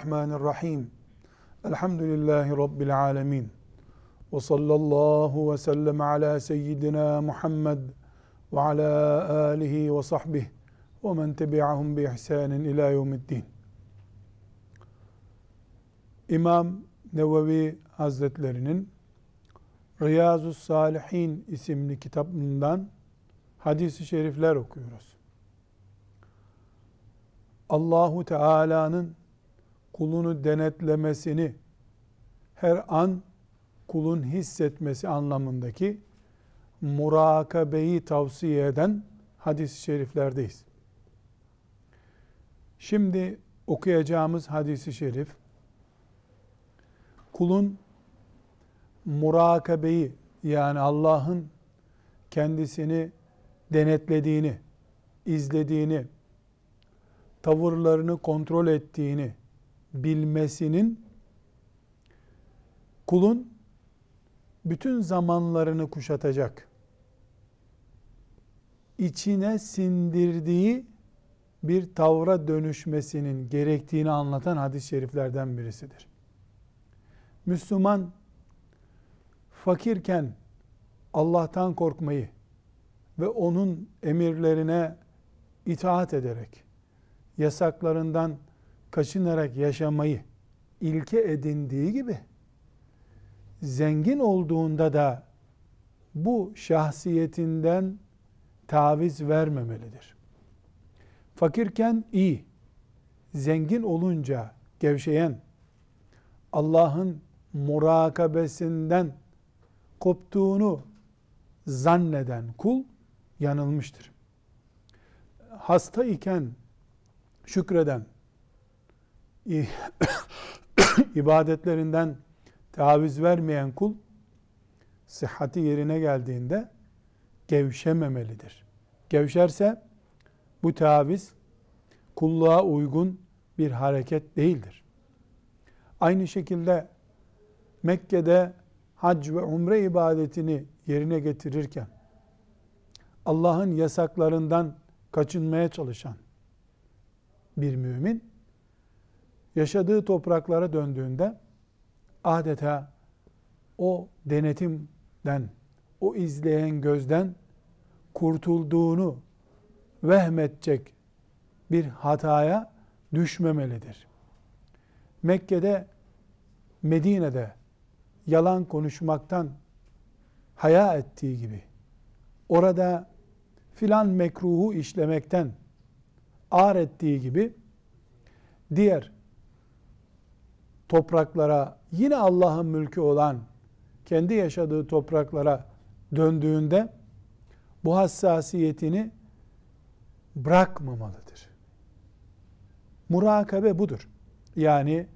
Bismillahirrahmanirrahim. Elhamdülillahi Rabbil alemin. Ve sallallahu ve sellem ala seyyidina Muhammed ve ala alihi ve sahbihi ve men tebi'ahum bi ihsanin ila yevmiddin. İmam Nevevi Hazretlerinin Riyazu Salihin isimli kitabından hadis-i şerifler okuyoruz. Allahu Teala'nın kulunu denetlemesini her an kulun hissetmesi anlamındaki murakabeyi tavsiye eden hadis-i şeriflerdeyiz. Şimdi okuyacağımız hadisi şerif kulun murakabeyi yani Allah'ın kendisini denetlediğini, izlediğini, tavırlarını kontrol ettiğini bilmesinin kulun bütün zamanlarını kuşatacak, içine sindirdiği bir tavra dönüşmesinin gerektiğini anlatan hadis-i şeriflerden birisidir. Müslüman fakirken Allah'tan korkmayı ve onun emirlerine itaat ederek yasaklarından kaçınarak yaşamayı ilke edindiği gibi zengin olduğunda da bu şahsiyetinden taviz vermemelidir. Fakirken iyi, zengin olunca gevşeyen, Allah'ın murakabesinden koptuğunu zanneden kul yanılmıştır. Hasta iken şükreden, ibadetlerinden taviz vermeyen kul, sıhhati yerine geldiğinde gevşememelidir. Gevşerse bu taviz kulluğa uygun bir hareket değildir. Aynı şekilde Mekke'de hac ve umre ibadetini yerine getirirken Allah'ın yasaklarından kaçınmaya çalışan bir mümin yaşadığı topraklara döndüğünde adeta o denetimden, o izleyen gözden kurtulduğunu vehmetecek bir hataya düşmemelidir. Mekke'de, Medine'de yalan konuşmaktan haya ettiği gibi orada filan mekruhu işlemekten ağır ettiği gibi diğer topraklara yine Allah'ın mülkü olan kendi yaşadığı topraklara döndüğünde bu hassasiyetini bırakmamalıdır. Murakabe budur. Yani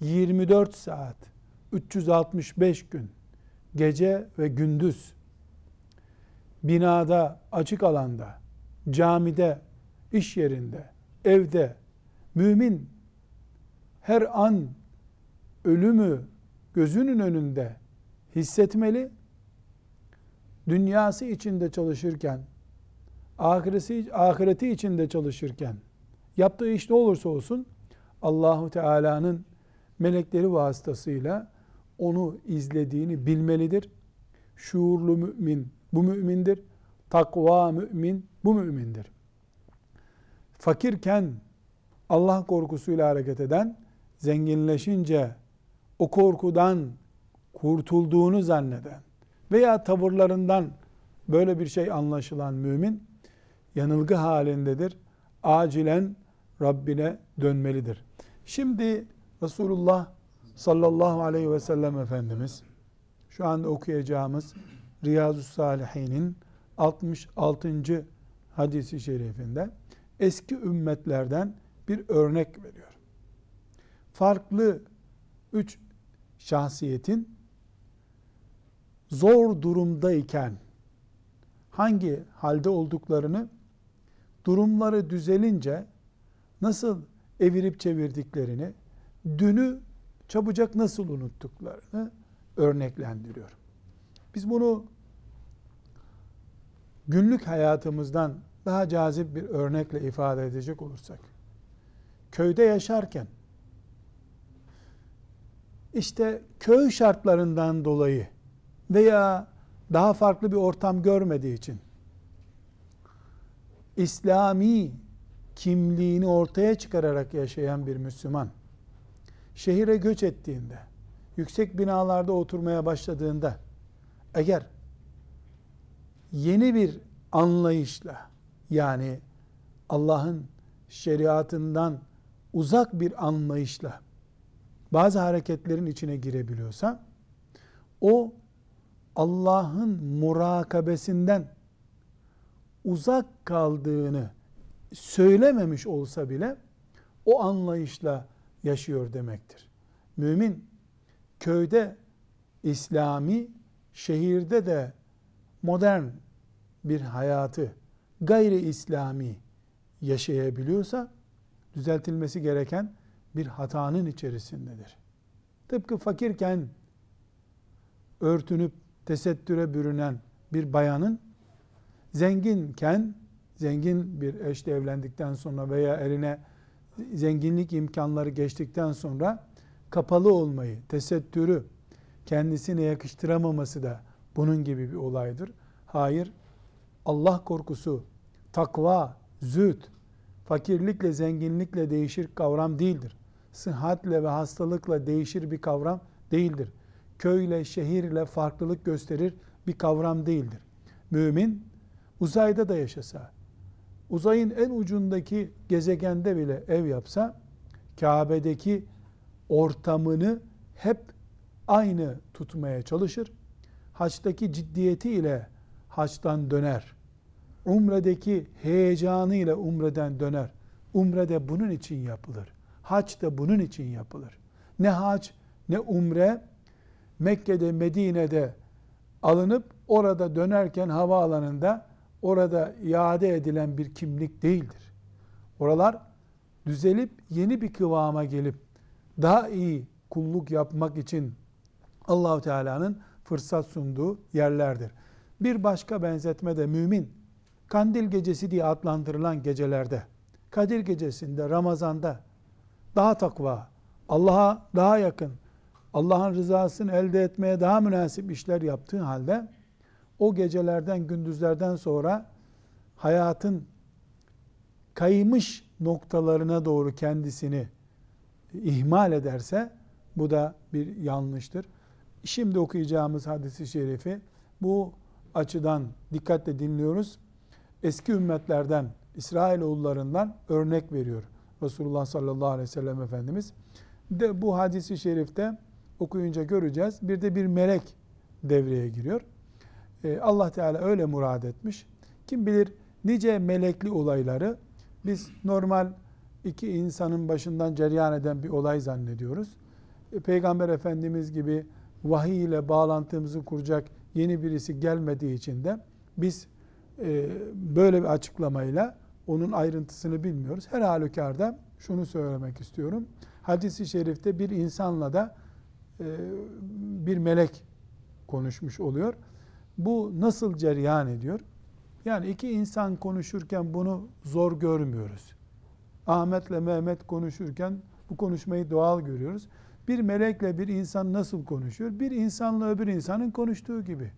24 saat, 365 gün, gece ve gündüz binada, açık alanda, camide, iş yerinde, evde mümin her an ölümü gözünün önünde hissetmeli. Dünyası içinde çalışırken, ahireti, ahireti içinde çalışırken, yaptığı iş ne olursa olsun Allahu Teala'nın melekleri vasıtasıyla onu izlediğini bilmelidir. Şuurlu mümin bu mümindir. Takva mümin bu mümindir. Fakirken Allah korkusuyla hareket eden, zenginleşince o korkudan kurtulduğunu zanneden veya tavırlarından böyle bir şey anlaşılan mümin yanılgı halindedir. Acilen Rabbine dönmelidir. Şimdi Resulullah sallallahu aleyhi ve sellem Efendimiz şu anda okuyacağımız Riyazu Salihin'in 66. hadisi şerifinde eski ümmetlerden bir örnek veriyor. Farklı üç şahsiyetin zor durumdayken hangi halde olduklarını durumları düzelince nasıl evirip çevirdiklerini, dünü çabucak nasıl unuttuklarını örneklendiriyor. Biz bunu günlük hayatımızdan daha cazip bir örnekle ifade edecek olursak, köyde yaşarken işte köy şartlarından dolayı veya daha farklı bir ortam görmediği için İslami kimliğini ortaya çıkararak yaşayan bir Müslüman şehire göç ettiğinde, yüksek binalarda oturmaya başladığında eğer yeni bir anlayışla yani Allah'ın şeriatından uzak bir anlayışla bazı hareketlerin içine girebiliyorsa o Allah'ın murakabesinden uzak kaldığını söylememiş olsa bile o anlayışla yaşıyor demektir. Mümin köyde İslami, şehirde de modern bir hayatı gayri İslami yaşayabiliyorsa düzeltilmesi gereken bir hatanın içerisindedir. Tıpkı fakirken örtünüp tesettüre bürünen bir bayanın zenginken zengin bir eşle evlendikten sonra veya eline zenginlik imkanları geçtikten sonra kapalı olmayı, tesettürü kendisine yakıştıramaması da bunun gibi bir olaydır. Hayır, Allah korkusu, takva, züht, fakirlikle zenginlikle değişir kavram değildir. Sıhhatle ve hastalıkla değişir bir kavram değildir. Köyle, şehirle farklılık gösterir bir kavram değildir. Mümin uzayda da yaşasa, uzayın en ucundaki gezegende bile ev yapsa, Kabe'deki ortamını hep aynı tutmaya çalışır. Haçtaki ciddiyeti ile haçtan döner. Umredeki heyecanı ile umreden döner. Umrede bunun için yapılır. Hac da bunun için yapılır. Ne hac ne umre Mekke'de Medine'de alınıp orada dönerken havaalanında orada iade edilen bir kimlik değildir. Oralar düzelip yeni bir kıvama gelip daha iyi kulluk yapmak için Allahu Teala'nın fırsat sunduğu yerlerdir. Bir başka benzetme de mümin kandil gecesi diye adlandırılan gecelerde Kadir gecesinde Ramazan'da daha takva, Allah'a daha yakın, Allah'ın rızasını elde etmeye daha münasip işler yaptığı halde o gecelerden, gündüzlerden sonra hayatın kaymış noktalarına doğru kendisini ihmal ederse bu da bir yanlıştır. Şimdi okuyacağımız hadisi şerifi bu açıdan dikkatle dinliyoruz. Eski ümmetlerden, İsrailoğullarından örnek veriyor Resulullah sallallahu aleyhi ve sellem Efendimiz. De bu hadisi şerifte okuyunca göreceğiz. Bir de bir melek devreye giriyor. Ee, Allah Teala öyle murad etmiş. Kim bilir nice melekli olayları biz normal iki insanın başından cereyan eden bir olay zannediyoruz. E, Peygamber Efendimiz gibi vahiy ile bağlantımızı kuracak yeni birisi gelmediği için de biz e, böyle bir açıklamayla onun ayrıntısını bilmiyoruz. Her halükarda şunu söylemek istiyorum. Hadis-i şerifte bir insanla da e, bir melek konuşmuş oluyor. Bu nasıl cereyan ediyor? Yani iki insan konuşurken bunu zor görmüyoruz. Ahmet'le Mehmet konuşurken bu konuşmayı doğal görüyoruz. Bir melekle bir insan nasıl konuşuyor? Bir insanla öbür insanın konuştuğu gibi.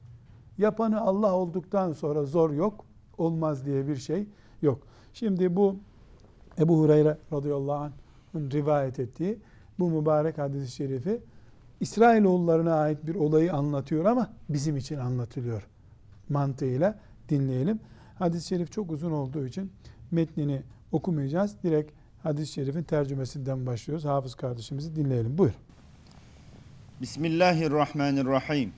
Yapanı Allah olduktan sonra zor yok, olmaz diye bir şey yok. Şimdi bu Ebu Hureyre radıyallahu anh'ın rivayet ettiği bu mübarek hadis-i şerifi İsrailoğullarına ait bir olayı anlatıyor ama bizim için anlatılıyor mantığıyla dinleyelim. Hadis-i şerif çok uzun olduğu için metnini okumayacağız. Direkt hadis-i şerifin tercümesinden başlıyoruz. Hafız kardeşimizi dinleyelim. Buyur. Bismillahirrahmanirrahim.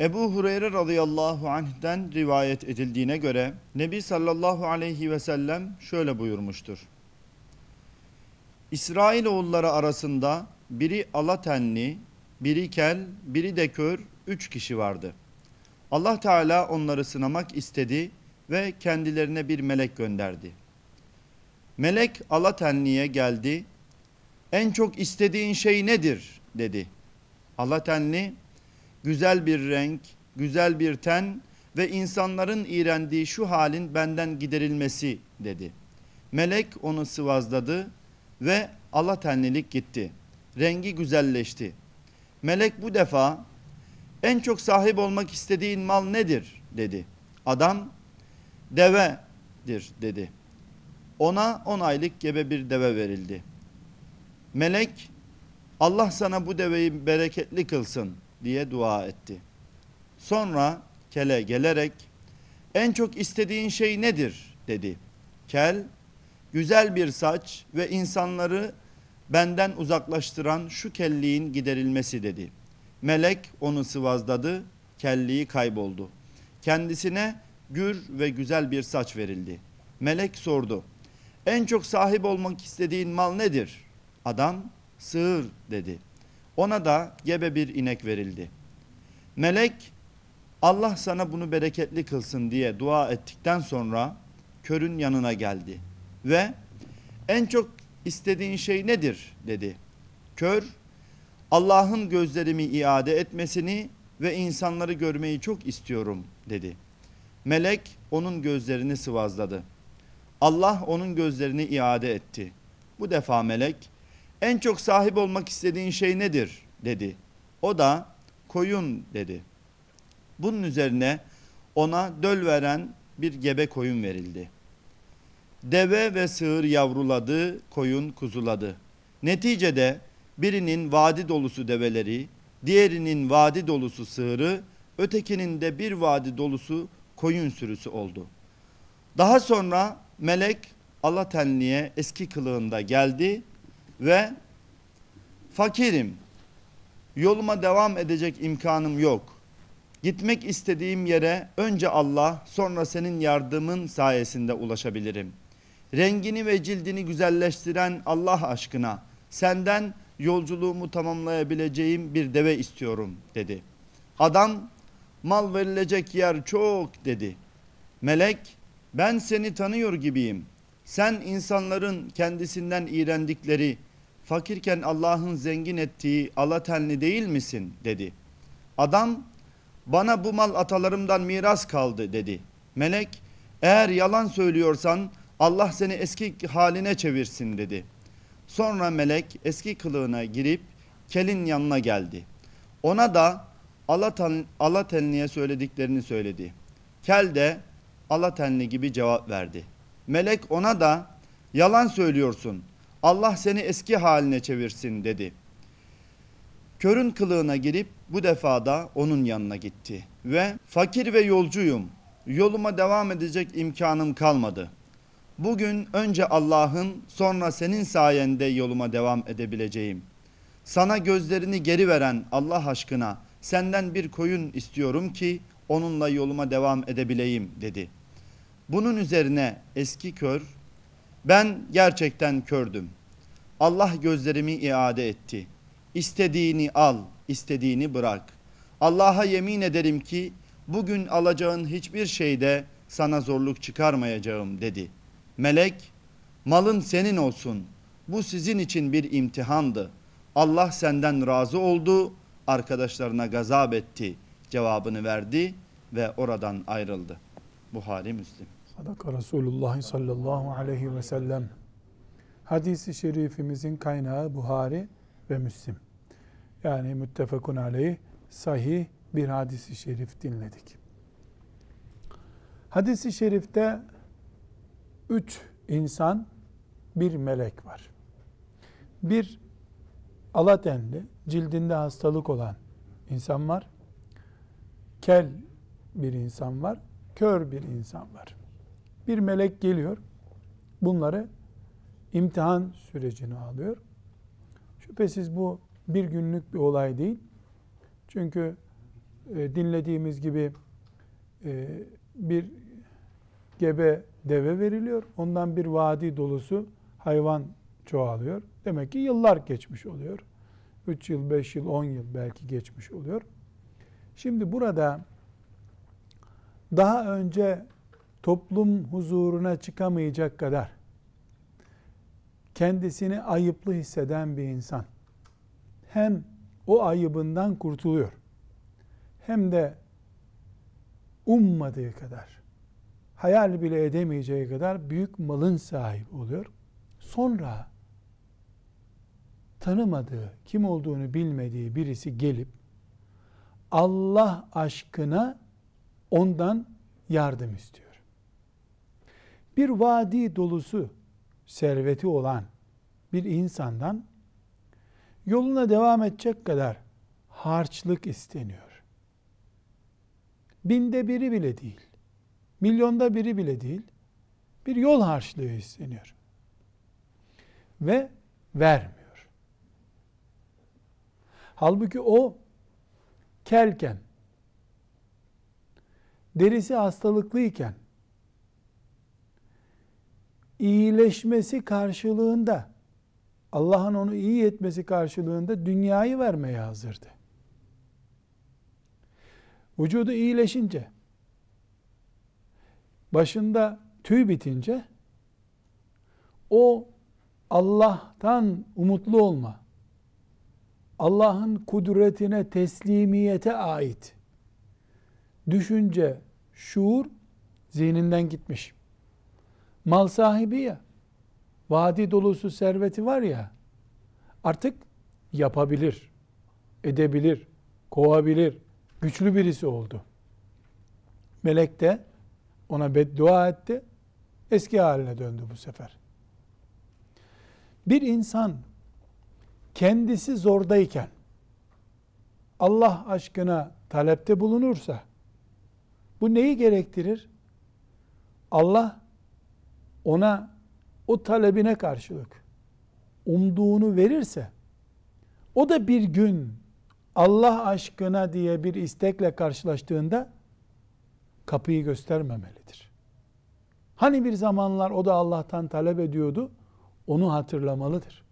Ebu Hureyre radıyallahu anh'den rivayet edildiğine göre Nebi sallallahu aleyhi ve sellem şöyle buyurmuştur. İsrailoğulları arasında biri alatenli, biri kel, biri de kör üç kişi vardı. Allah Teala onları sınamak istedi ve kendilerine bir melek gönderdi. Melek alatenliye geldi. En çok istediğin şey nedir? dedi. Alatenli güzel bir renk, güzel bir ten ve insanların iğrendiği şu halin benden giderilmesi dedi. Melek onu sıvazladı ve alatenlilik gitti. rengi güzelleşti. Melek bu defa en çok sahip olmak istediğin mal nedir dedi. Adam devedir dedi. Ona on aylık gebe bir deve verildi. Melek Allah sana bu deveyi bereketli kılsın diye dua etti. Sonra kele gelerek en çok istediğin şey nedir dedi. Kel güzel bir saç ve insanları benden uzaklaştıran şu kelliğin giderilmesi dedi. Melek onu sıvazladı, kelliği kayboldu. Kendisine gür ve güzel bir saç verildi. Melek sordu. En çok sahip olmak istediğin mal nedir? Adam sığır dedi. Ona da gebe bir inek verildi. Melek Allah sana bunu bereketli kılsın diye dua ettikten sonra körün yanına geldi ve en çok istediğin şey nedir dedi. Kör Allah'ın gözlerimi iade etmesini ve insanları görmeyi çok istiyorum dedi. Melek onun gözlerini sıvazladı. Allah onun gözlerini iade etti. Bu defa melek en çok sahip olmak istediğin şey nedir dedi. O da koyun dedi. Bunun üzerine ona döl veren bir gebe koyun verildi. Deve ve sığır yavruladı, koyun kuzuladı. Neticede birinin vadi dolusu develeri, diğerinin vadi dolusu sığırı, ötekinin de bir vadi dolusu koyun sürüsü oldu. Daha sonra melek Allah tenliğe eski kılığında geldi ve fakirim, yoluma devam edecek imkanım yok. Gitmek istediğim yere önce Allah sonra senin yardımın sayesinde ulaşabilirim. Rengini ve cildini güzelleştiren Allah aşkına senden yolculuğumu tamamlayabileceğim bir deve istiyorum dedi. Adam mal verilecek yer çok dedi. Melek ben seni tanıyor gibiyim. Sen insanların kendisinden iğrendikleri, fakirken Allah'ın zengin ettiği alatenli değil misin dedi. Adam bana bu mal atalarımdan miras kaldı dedi. Melek eğer yalan söylüyorsan Allah seni eski haline çevirsin dedi. Sonra melek eski kılığına girip kelin yanına geldi. Ona da Alatan, Alatenli'ye söylediklerini söyledi. Kel de Alatenli gibi cevap verdi. Melek ona da yalan söylüyorsun. Allah seni eski haline çevirsin dedi. Körün kılığına girip bu defa da onun yanına gitti. Ve fakir ve yolcuyum. Yoluma devam edecek imkanım kalmadı. Bugün önce Allah'ın sonra senin sayende yoluma devam edebileceğim. Sana gözlerini geri veren Allah aşkına senden bir koyun istiyorum ki onunla yoluma devam edebileyim dedi. Bunun üzerine eski kör ben gerçekten kördüm. Allah gözlerimi iade etti. İstediğini al, istediğini bırak. Allah'a yemin ederim ki bugün alacağın hiçbir şeyde sana zorluk çıkarmayacağım dedi. Melek malın senin olsun. Bu sizin için bir imtihandı. Allah senden razı oldu, arkadaşlarına gazap etti cevabını verdi ve oradan ayrıldı. Buhari Müslim. Sadaka Resulullah sallallahu aleyhi ve sellem. Hadisi şerifimizin kaynağı Buhari ve Müslim. Yani müttefakun aleyh sahih bir hadisi şerif dinledik. Hadisi şerifte üç insan, bir melek var. Bir alatenli, cildinde hastalık olan insan var. Kel bir insan var. Kör bir insan var. Bir melek geliyor. Bunları imtihan sürecine alıyor. Şüphesiz bu bir günlük bir olay değil. Çünkü e, dinlediğimiz gibi e, bir gebe deve veriliyor. Ondan bir vadi dolusu hayvan çoğalıyor. Demek ki yıllar geçmiş oluyor. 3 yıl, 5 yıl, 10 yıl belki geçmiş oluyor. Şimdi burada daha önce toplum huzuruna çıkamayacak kadar kendisini ayıplı hisseden bir insan hem o ayıbından kurtuluyor hem de ummadığı kadar hayal bile edemeyeceği kadar büyük malın sahibi oluyor. Sonra tanımadığı, kim olduğunu bilmediği birisi gelip Allah aşkına ondan yardım istiyor. Bir vadi dolusu serveti olan bir insandan yoluna devam edecek kadar harçlık isteniyor. Binde biri bile değil. Milyonda biri bile değil. Bir yol harçlığı isteniyor. Ve vermiyor. Halbuki o kelken, derisi hastalıklıyken, iyileşmesi karşılığında, Allah'ın onu iyi etmesi karşılığında dünyayı vermeye hazırdı. Vücudu iyileşince, başında tüy bitince, o Allah'tan umutlu olma, Allah'ın kudretine teslimiyete ait düşünce, şuur zihninden gitmiş. Mal sahibi ya, vadi dolusu serveti var ya, artık yapabilir, edebilir, kovabilir, güçlü birisi oldu. Melek de ona beddua etti, eski haline döndü bu sefer. Bir insan kendisi zordayken Allah aşkına talepte bulunursa bu neyi gerektirir? Allah ona o talebine karşılık umduğunu verirse o da bir gün Allah aşkına diye bir istekle karşılaştığında kapıyı göstermemelidir. Hani bir zamanlar o da Allah'tan talep ediyordu, onu hatırlamalıdır.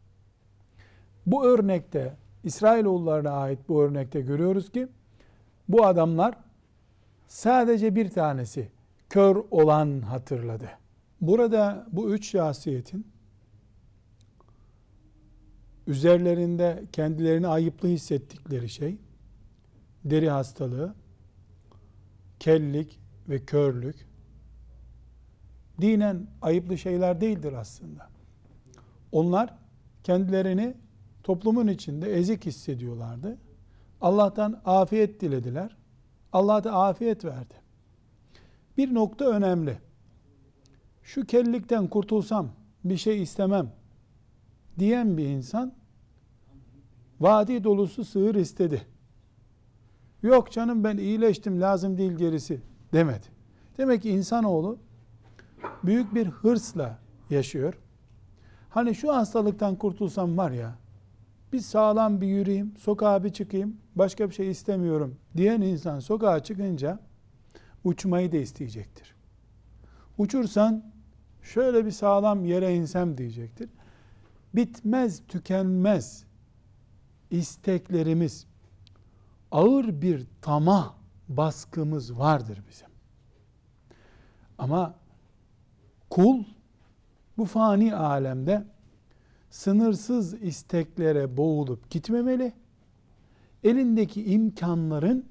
Bu örnekte İsrailoğullarına ait bu örnekte görüyoruz ki bu adamlar sadece bir tanesi kör olan hatırladı. Burada bu üç şahsiyetin üzerlerinde kendilerini ayıplı hissettikleri şey deri hastalığı, kellik ve körlük dinen ayıplı şeyler değildir aslında. Onlar kendilerini toplumun içinde ezik hissediyorlardı. Allah'tan afiyet dilediler. Allah da afiyet verdi. Bir nokta önemli. Şu kellikten kurtulsam bir şey istemem diyen bir insan vadi dolusu sığır istedi. Yok canım ben iyileştim lazım değil gerisi demedi. Demek ki insanoğlu büyük bir hırsla yaşıyor. Hani şu hastalıktan kurtulsam var ya bir sağlam bir yürüyeyim, sokağa bir çıkayım, başka bir şey istemiyorum diyen insan sokağa çıkınca uçmayı da isteyecektir. Uçursan şöyle bir sağlam yere insem diyecektir. Bitmez, tükenmez isteklerimiz, ağır bir tamah baskımız vardır bizim. Ama kul bu fani alemde sınırsız isteklere boğulup gitmemeli. Elindeki imkanların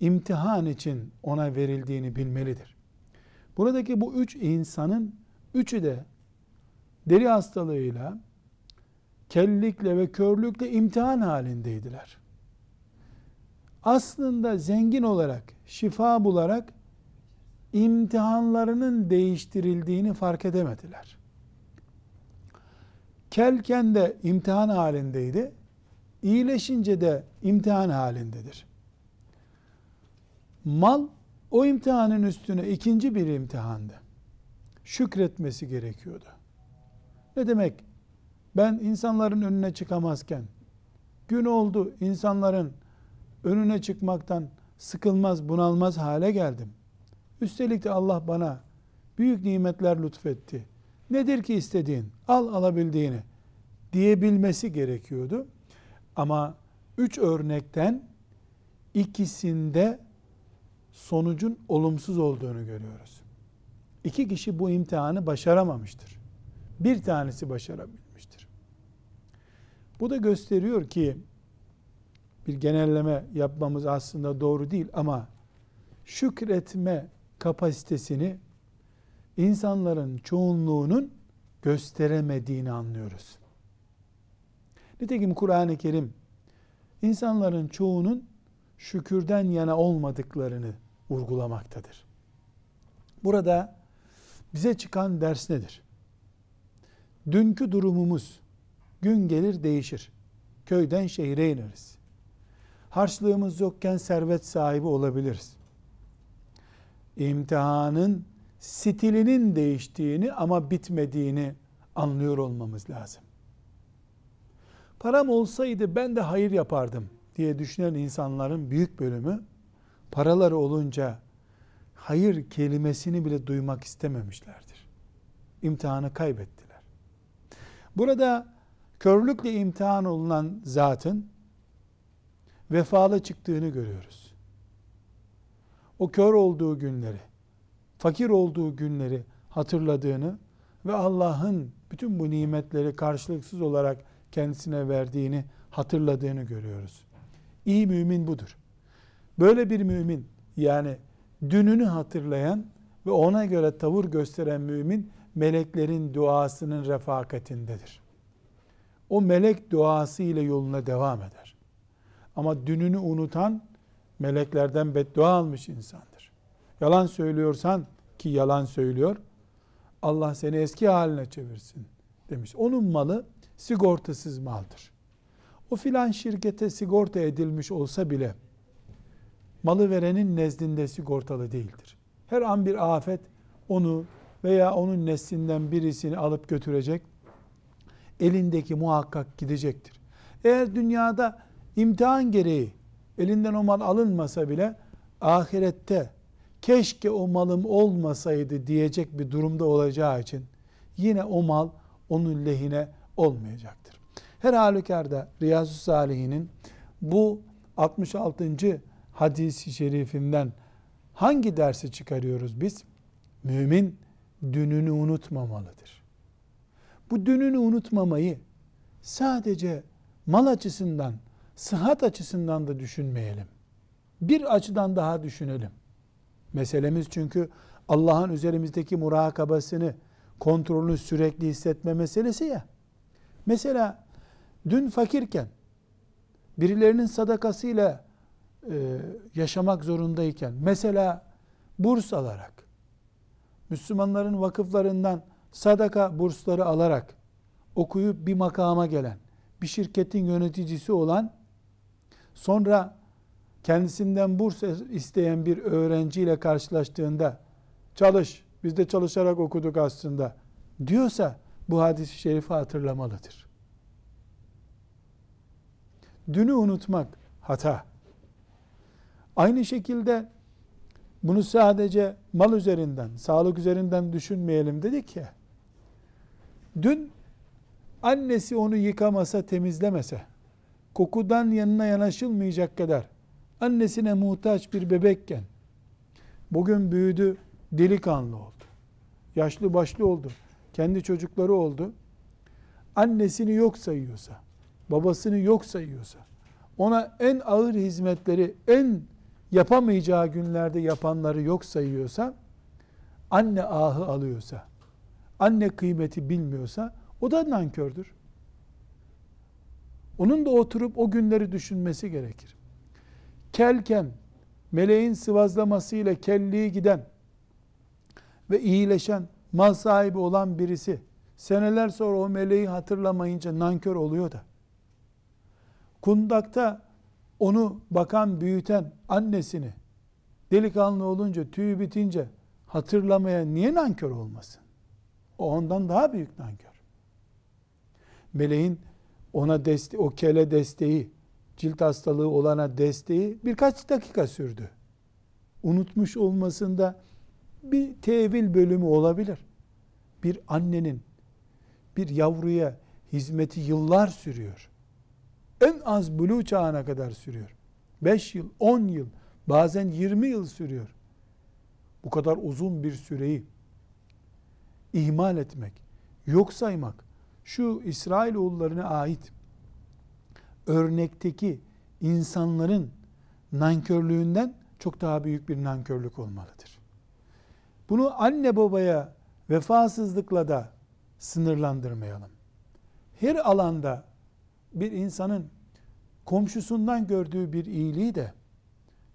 imtihan için ona verildiğini bilmelidir. Buradaki bu üç insanın üçü de deri hastalığıyla, kellikle ve körlükle imtihan halindeydiler. Aslında zengin olarak, şifa bularak imtihanlarının değiştirildiğini fark edemediler. Kelken de imtihan halindeydi. İyileşince de imtihan halindedir. Mal o imtihanın üstüne ikinci bir imtihandı. Şükretmesi gerekiyordu. Ne demek? Ben insanların önüne çıkamazken, gün oldu insanların önüne çıkmaktan sıkılmaz, bunalmaz hale geldim. Üstelik de Allah bana büyük nimetler lütfetti. Nedir ki istediğin? Al alabildiğini diyebilmesi gerekiyordu. Ama üç örnekten ikisinde sonucun olumsuz olduğunu görüyoruz. İki kişi bu imtihanı başaramamıştır. Bir tanesi başarabilmiştir. Bu da gösteriyor ki bir genelleme yapmamız aslında doğru değil ama şükretme kapasitesini insanların çoğunluğunun gösteremediğini anlıyoruz. Nitekim Kur'an-ı Kerim insanların çoğunun şükürden yana olmadıklarını vurgulamaktadır. Burada bize çıkan ders nedir? Dünkü durumumuz gün gelir değişir. Köyden şehire ineriz. Harçlığımız yokken servet sahibi olabiliriz. İmtihanın stilinin değiştiğini ama bitmediğini anlıyor olmamız lazım. Param olsaydı ben de hayır yapardım diye düşünen insanların büyük bölümü paraları olunca hayır kelimesini bile duymak istememişlerdir. İmtihanı kaybettiler. Burada körlükle imtihan olunan zatın vefalı çıktığını görüyoruz. O kör olduğu günleri, fakir olduğu günleri hatırladığını ve Allah'ın bütün bu nimetleri karşılıksız olarak kendisine verdiğini hatırladığını görüyoruz. İyi mümin budur. Böyle bir mümin yani dününü hatırlayan ve ona göre tavır gösteren mümin meleklerin duasının refakatindedir. O melek duası ile yoluna devam eder. Ama dününü unutan meleklerden beddua almış insandır. Yalan söylüyorsan ki yalan söylüyor, Allah seni eski haline çevirsin demiş. Onun malı sigortasız maldır. O filan şirkete sigorta edilmiş olsa bile malı verenin nezdinde sigortalı değildir. Her an bir afet onu veya onun neslinden birisini alıp götürecek. Elindeki muhakkak gidecektir. Eğer dünyada imtihan gereği elinden o mal alınmasa bile ahirette keşke o malım olmasaydı diyecek bir durumda olacağı için yine o mal onun lehine olmayacaktır. Her halükarda Riyazu Salihinin bu 66. hadisi şerifinden hangi dersi çıkarıyoruz biz? Mümin dününü unutmamalıdır. Bu dününü unutmamayı sadece mal açısından, sıhhat açısından da düşünmeyelim. Bir açıdan daha düşünelim. Meselemiz çünkü Allah'ın üzerimizdeki murakabasını, kontrolünü sürekli hissetme meselesi ya. Mesela dün fakirken, birilerinin sadakasıyla e, yaşamak zorundayken, mesela burs alarak, Müslümanların vakıflarından sadaka bursları alarak okuyup bir makama gelen, bir şirketin yöneticisi olan, sonra kendisinden burs isteyen bir öğrenciyle karşılaştığında çalış, biz de çalışarak okuduk aslında diyorsa bu hadisi şerifi hatırlamalıdır. Dünü unutmak hata. Aynı şekilde bunu sadece mal üzerinden, sağlık üzerinden düşünmeyelim dedik ya. Dün annesi onu yıkamasa, temizlemese, kokudan yanına yanaşılmayacak kadar annesine muhtaç bir bebekken bugün büyüdü, delikanlı oldu. Yaşlı başlı oldu. Kendi çocukları oldu. Annesini yok sayıyorsa, babasını yok sayıyorsa, ona en ağır hizmetleri, en yapamayacağı günlerde yapanları yok sayıyorsa, anne ahı alıyorsa, anne kıymeti bilmiyorsa, o da nankördür. Onun da oturup o günleri düşünmesi gerekir. Kelken, meleğin sıvazlamasıyla kelliği giden ve iyileşen, mal sahibi olan birisi, seneler sonra o meleği hatırlamayınca nankör oluyor da. Kundakta onu bakan, büyüten annesini delikanlı olunca, tüyü bitince hatırlamaya niye nankör olmasın? O ondan daha büyük nankör. Meleğin ona deste o kele desteği, cilt hastalığı olana desteği birkaç dakika sürdü. Unutmuş olmasında bir tevil bölümü olabilir. Bir annenin bir yavruya hizmeti yıllar sürüyor. En az buluğ çağına kadar sürüyor. 5 yıl, 10 yıl, bazen 20 yıl sürüyor. Bu kadar uzun bir süreyi ihmal etmek, yok saymak, şu İsrail oğullarına ait örnekteki insanların nankörlüğünden çok daha büyük bir nankörlük olmalıdır. Bunu anne babaya vefasızlıkla da sınırlandırmayalım. Her alanda bir insanın komşusundan gördüğü bir iyiliği de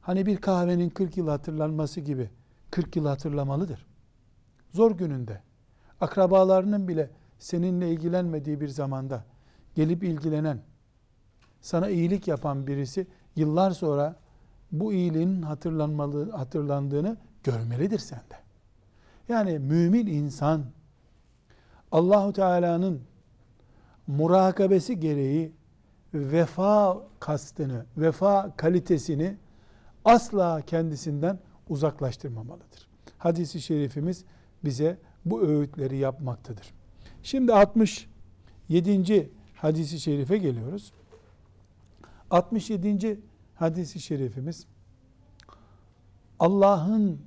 hani bir kahvenin 40 yıl hatırlanması gibi 40 yıl hatırlamalıdır. Zor gününde akrabalarının bile seninle ilgilenmediği bir zamanda gelip ilgilenen, sana iyilik yapan birisi yıllar sonra bu iyiliğin hatırlanmalı, hatırlandığını görmelidir sende. Yani mümin insan Allahu Teala'nın murakabesi gereği vefa kastını, vefa kalitesini asla kendisinden uzaklaştırmamalıdır. Hadisi şerifimiz bize bu öğütleri yapmaktadır. Şimdi 67. hadisi şerife geliyoruz. 67. hadisi şerifimiz Allah'ın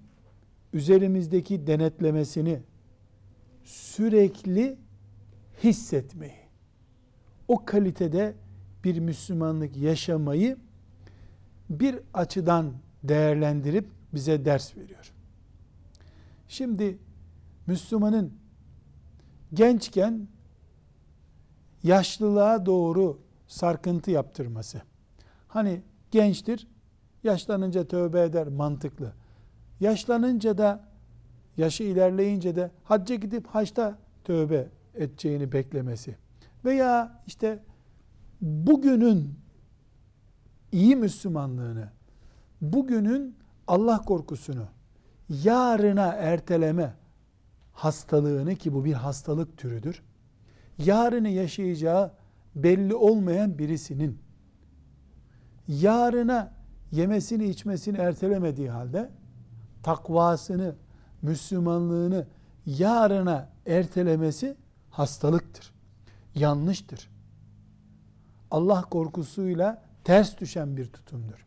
üzerimizdeki denetlemesini sürekli hissetmeyi, o kalitede bir Müslümanlık yaşamayı bir açıdan değerlendirip bize ders veriyor. Şimdi Müslümanın gençken yaşlılığa doğru sarkıntı yaptırması. Hani gençtir, yaşlanınca tövbe eder mantıklı. Yaşlanınca da yaşı ilerleyince de hacca gidip haçta tövbe edeceğini beklemesi. Veya işte bugünün iyi Müslümanlığını, bugünün Allah korkusunu yarına erteleme hastalığını ki bu bir hastalık türüdür. Yarını yaşayacağı belli olmayan birisinin yarına yemesini içmesini ertelemediği halde takvasını, Müslümanlığını yarına ertelemesi hastalıktır. Yanlıştır. Allah korkusuyla ters düşen bir tutumdur.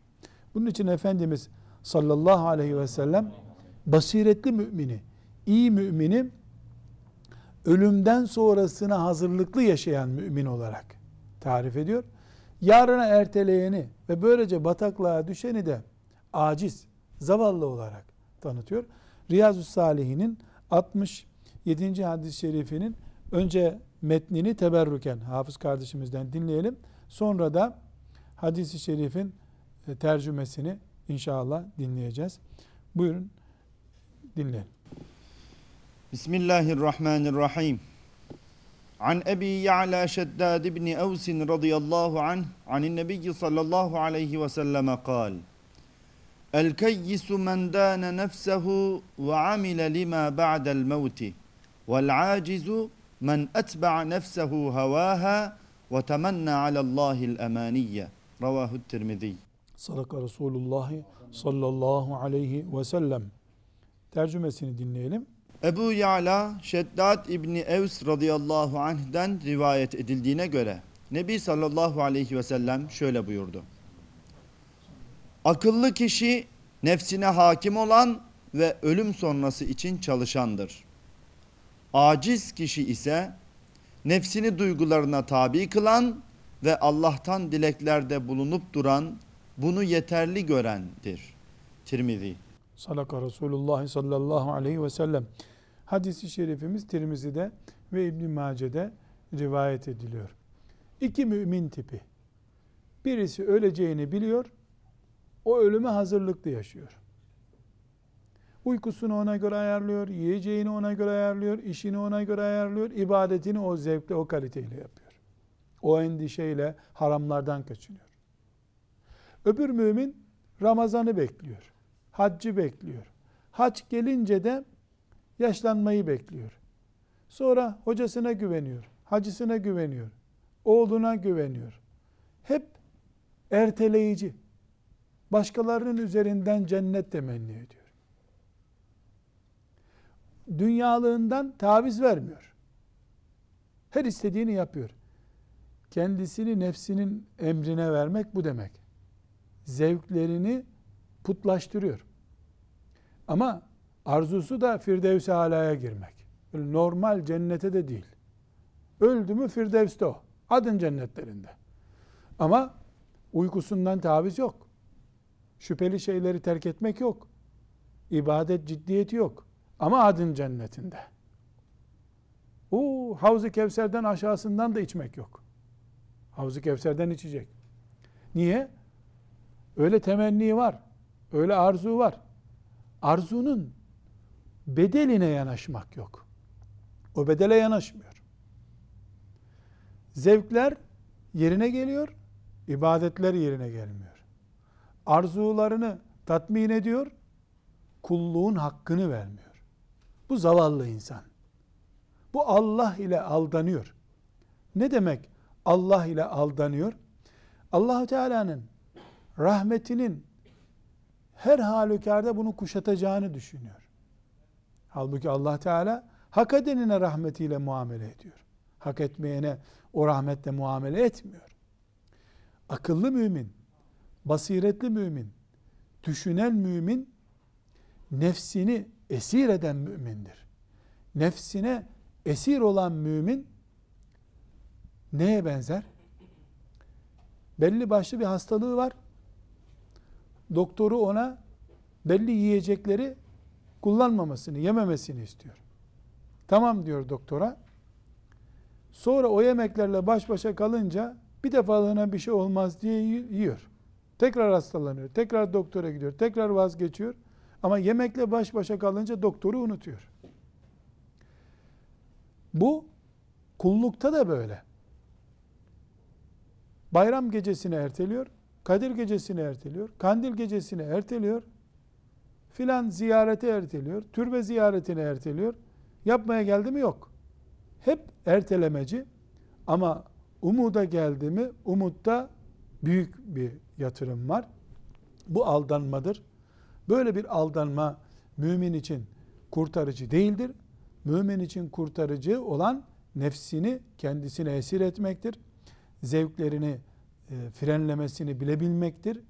Bunun için Efendimiz sallallahu aleyhi ve sellem basiretli mümini, iyi mümini ölümden sonrasına hazırlıklı yaşayan mümin olarak tarif ediyor. Yarına erteleyeni ve böylece bataklığa düşeni de aciz, zavallı olarak tanıtıyor. Riyazu Salihinin 67. hadis-i şerifinin önce metnini teberrüken hafız kardeşimizden dinleyelim. Sonra da hadisi şerifin e, tercümesini inşallah dinleyeceğiz. Buyurun dinleyin. Bismillahirrahmanirrahim. An Ebi Ya'la Şeddad ibn Evs radıyallahu anh anin Nebiyyi sallallahu aleyhi ve selleme kal. El keyyisu men dâne nefsehu ve amile lima ba'del mevti vel acizu men etba'a nefsehu havaha ve temenna alallahil emaniyye. Ravahu Tirmizi. Sadaka Resulullah sallallahu aleyhi ve sellem. Tercümesini dinleyelim. Ebu Ya'la Şeddat İbni Evs radıyallahu anh'den rivayet edildiğine göre Nebi sallallahu aleyhi ve sellem şöyle buyurdu. Akıllı kişi nefsine hakim olan ve ölüm sonrası için çalışandır. Aciz kişi ise nefsini duygularına tabi kılan ve Allah'tan dileklerde bulunup duran, bunu yeterli görendir. Tirmizi. Salaka Resulullah sallallahu aleyhi ve sellem. Hadis-i şerifimiz Tirmizi'de ve İbn Mace'de rivayet ediliyor. İki mümin tipi. Birisi öleceğini biliyor, o ölüme hazırlıklı yaşıyor. Uykusunu ona göre ayarlıyor, yiyeceğini ona göre ayarlıyor, işini ona göre ayarlıyor, ibadetini o zevkle, o kaliteyle yapıyor. O endişeyle haramlardan kaçınıyor. Öbür mümin Ramazan'ı bekliyor. Haccı bekliyor. Hac gelince de yaşlanmayı bekliyor. Sonra hocasına güveniyor, hacısına güveniyor, oğluna güveniyor. Hep erteleyici. Başkalarının üzerinden cennet temenni ediyor. Dünyalığından taviz vermiyor. Her istediğini yapıyor. Kendisini nefsinin emrine vermek bu demek. Zevklerini putlaştırıyor. Ama arzusu da Firdevs-i Ala'ya girmek. Böyle normal cennete de değil. Öldü mü Firdevs'te o. Adın cennetlerinde. Ama uykusundan taviz yok. Şüpheli şeyleri terk etmek yok. İbadet ciddiyeti yok. Ama adın cennetinde. O Havz-ı Kevser'den aşağısından da içmek yok. Havzu Kevser'den içecek. Niye? Öyle temenni var. Öyle arzu var. Arzunun bedeline yanaşmak yok. O bedele yanaşmıyor. Zevkler yerine geliyor, ibadetler yerine gelmiyor. Arzularını tatmin ediyor, kulluğun hakkını vermiyor. Bu zavallı insan. Bu Allah ile aldanıyor. Ne demek Allah ile aldanıyor? Allahu Teala'nın rahmetinin her halükarda bunu kuşatacağını düşünüyor. Halbuki Allah Teala hak edenine rahmetiyle muamele ediyor. Hak etmeyene o rahmetle muamele etmiyor. Akıllı mümin, basiretli mümin, düşünen mümin nefsini esir eden mümindir. Nefsine esir olan mümin neye benzer? Belli başlı bir hastalığı var. Doktoru ona belli yiyecekleri kullanmamasını, yememesini istiyor. Tamam diyor doktora. Sonra o yemeklerle baş başa kalınca bir defalığına bir şey olmaz diye yiyor. Tekrar hastalanıyor. Tekrar doktora gidiyor. Tekrar vazgeçiyor. Ama yemekle baş başa kalınca doktoru unutuyor. Bu kullukta da böyle. Bayram gecesini erteliyor, Kadir gecesini erteliyor, Kandil gecesini erteliyor, filan ziyareti erteliyor, türbe ziyaretini erteliyor. Yapmaya geldi mi yok. Hep ertelemeci ama umuda geldi mi umutta büyük bir yatırım var. Bu aldanmadır. Böyle bir aldanma mümin için kurtarıcı değildir. Mümin için kurtarıcı olan nefsini kendisine esir etmektir. Zevklerini e, frenlemesini bilebilmektir.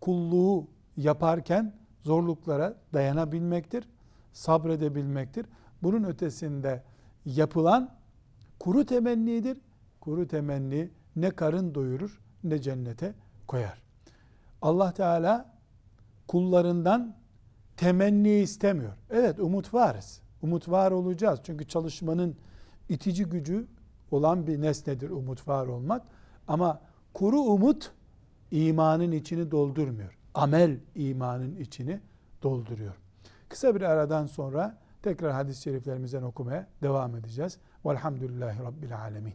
Kulluğu yaparken zorluklara dayanabilmektir. Sabredebilmektir. Bunun ötesinde yapılan kuru temennidir. Kuru temenni ne karın doyurur ne cennete koyar. Allah Teala kullarından temenni istemiyor. Evet umut varız. Umut var olacağız. Çünkü çalışmanın itici gücü olan bir nesnedir umut var olmak. Ama kuru umut imanın içini doldurmuyor. Amel imanın içini dolduruyor. Kısa bir aradan sonra tekrar hadis-i şeriflerimizden okumaya devam edeceğiz. Velhamdülillahi Rabbil Alemin.